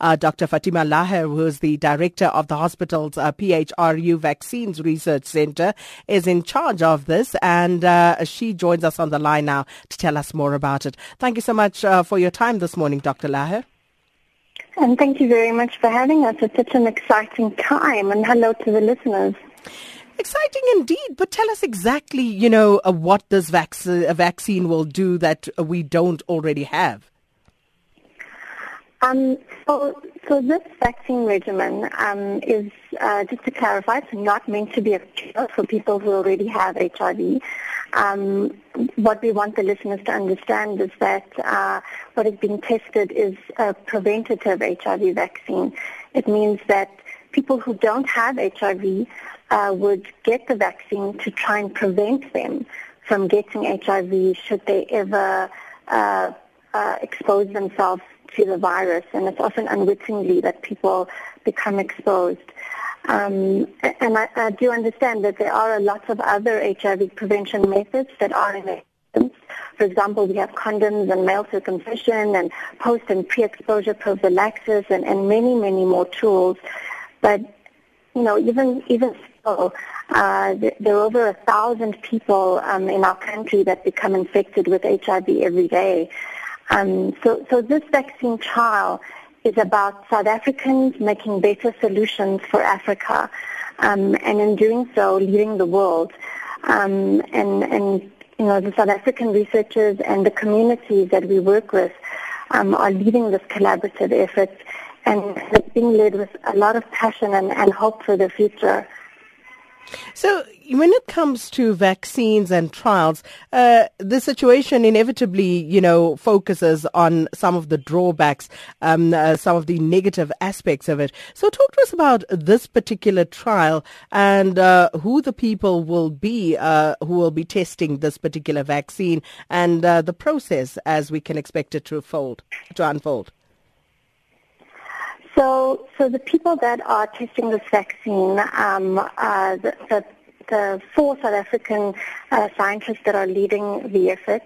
Uh, Dr. Fatima Laher, who is the director of the hospital's uh, PHRU Vaccines Research Center, is in charge of this, and uh, she joins us on the line now to tell us more about it. Thank you so much uh, for your time this morning, Dr. Laher. And thank you very much for having us. It's such an exciting time, and hello to the listeners. Exciting indeed, but tell us exactly, you know, uh, what this vac- vaccine will do that we don't already have. Um, so, so this vaccine regimen um, is, uh, just to clarify, it's not meant to be a cure for people who already have HIV. Um, what we want the listeners to understand is that uh, what is being tested is a preventative HIV vaccine. It means that people who don't have HIV uh, would get the vaccine to try and prevent them from getting HIV should they ever uh, uh, expose themselves to the virus, and it's often unwittingly that people become exposed. Um, and I, I, do understand that there are a lot of other HIV prevention methods that are in existence. For example, we have condoms and male circumcision and post and pre-exposure prophylaxis and, and many, many more tools. But, you know, even, even still, uh, there are over a thousand people um, in our country that become infected with HIV every day. Um, so, so this vaccine trial is about South Africans making better solutions for Africa, um, and in doing so, leading the world. Um, and, and you know, the South African researchers and the communities that we work with um, are leading this collaborative effort, and it's being led with a lot of passion and, and hope for the future. So, when it comes to vaccines and trials, uh, the situation inevitably, you know, focuses on some of the drawbacks, um, uh, some of the negative aspects of it. So, talk to us about this particular trial and uh, who the people will be uh, who will be testing this particular vaccine and uh, the process as we can expect it to unfold. To unfold. So, so the people that are testing this vaccine, um, uh, the, the, the, four South African uh, scientists that are leading the effort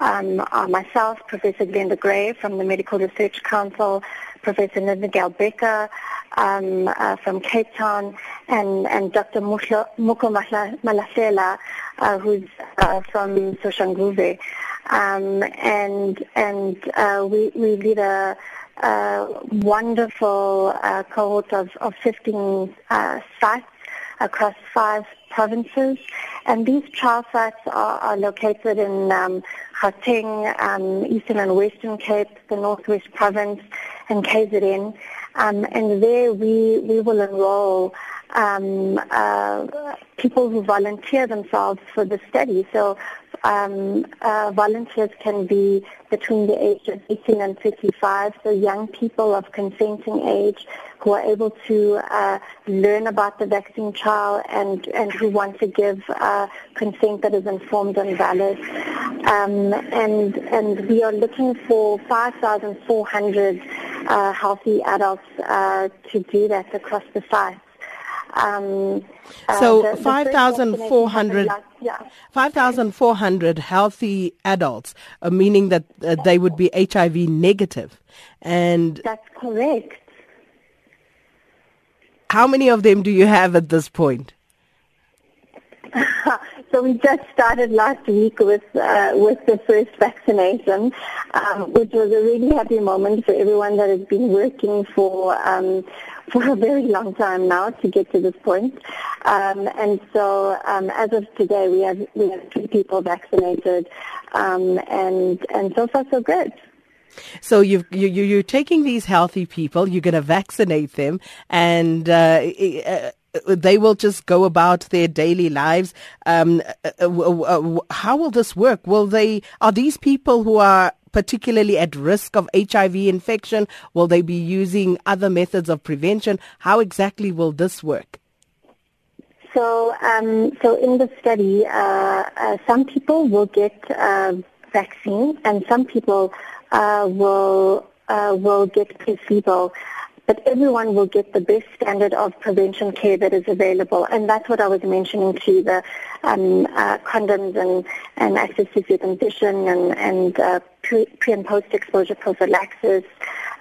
um, are myself, Professor Glenda Gray from the Medical Research Council, Professor Linda-Gail Bekker um, uh, from Cape Town, and, and Dr. Mookho Malahleha, uh, who's uh, from Soshanguve. Um, and and uh, we, we lead a wonderful uh, cohort of, of 15 uh, sites across five provinces. And these trial sites are, are located in um, Gauteng, um, Eastern and Western Cape, the Northwest Province, and KZN. Um, and there we, we will enroll um, uh, people who volunteer themselves for the study. So um, uh, volunteers can be between the age of 18 and 35, so young people of consenting age who are able to uh, learn about the vaccine trial and, and who want to give uh, consent that is informed and valid. Um, and, and we are looking for 5,400 uh, healthy adults uh, to do that across the site. Um, uh, so 5,400 yeah. 5,400 healthy adults, uh, meaning that uh, they would be HIV negative. And That's correct. How many of them do you have at this point? so we just started last week with uh, with the first vaccination, um, which was a really happy moment for everyone that has been working for um, for a very long time now to get to this point. Um, and so um, as of today, we have we have three people vaccinated, um, and and so far so good. So you you you're taking these healthy people, you're going to vaccinate them, and. Uh, uh, they will just go about their daily lives. Um, uh, uh, uh, how will this work? Will they? Are these people who are particularly at risk of HIV infection? Will they be using other methods of prevention? How exactly will this work? So, um, so in the study, uh, uh, some people will get uh, vaccine, and some people will will get placebo. But everyone will get the best standard of prevention care that is available. And that's what I was mentioning to the um, uh, condoms and, and access to circumcision and, and uh, pre, pre and post exposure prophylaxis,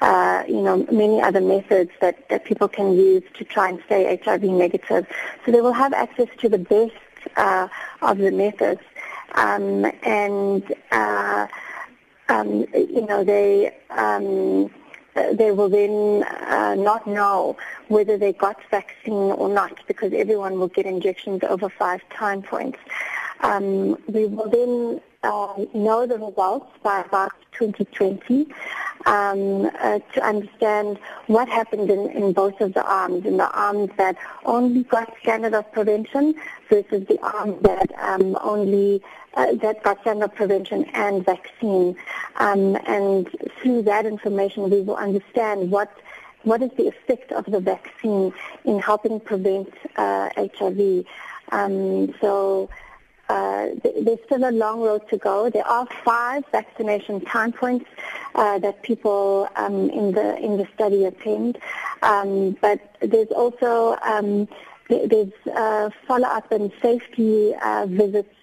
uh, you know, many other methods that, that people can use to try and stay HIV negative. So they will have access to the best uh, of the methods. Um, and, uh, um, you know, they, um, they will then uh, not know whether they got vaccine or not because everyone will get injections over five time points. Um, we will then uh, know the results by about 2020 um, uh, to understand what happened in, in both of the arms, in the arms that only got standard of prevention versus the arms that um, only uh, that got standard of prevention and vaccine. Um, and through that information, we will understand what what is the effect of the vaccine in helping prevent uh, HIV. Um, so uh, there's still a long road to go. There are five vaccination time points uh, that people um, in the in the study attained, um, but there's also um, there's uh, follow-up and safety uh, visits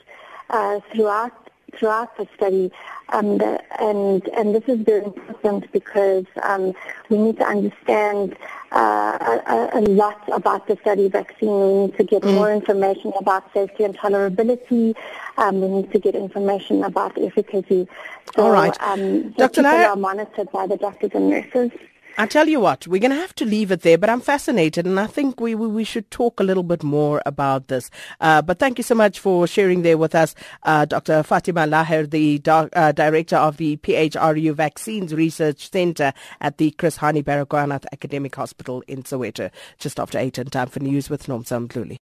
uh, throughout throughout the study. Um, the, and and this is very important because um, we need to understand uh, a, a, lot about the study vaccine. We need to get mm. more information about safety and tolerability. Um, we need to get information about efficacy. So, All right, um, Dr. People are monitored by the doctors and nurses. I tell you what, we're going to have to leave it there, but I'm fascinated and I think we, we, we should talk a little bit more about this. Uh, but thank you so much for sharing there with us, uh, Dr. Fatima Laher, the doc, uh, director of the PHRU Vaccines Research Center at the Chris Hani Baragwanath Academic Hospital in Soweto, just after 8 and time for news with Nomsa Mdluli.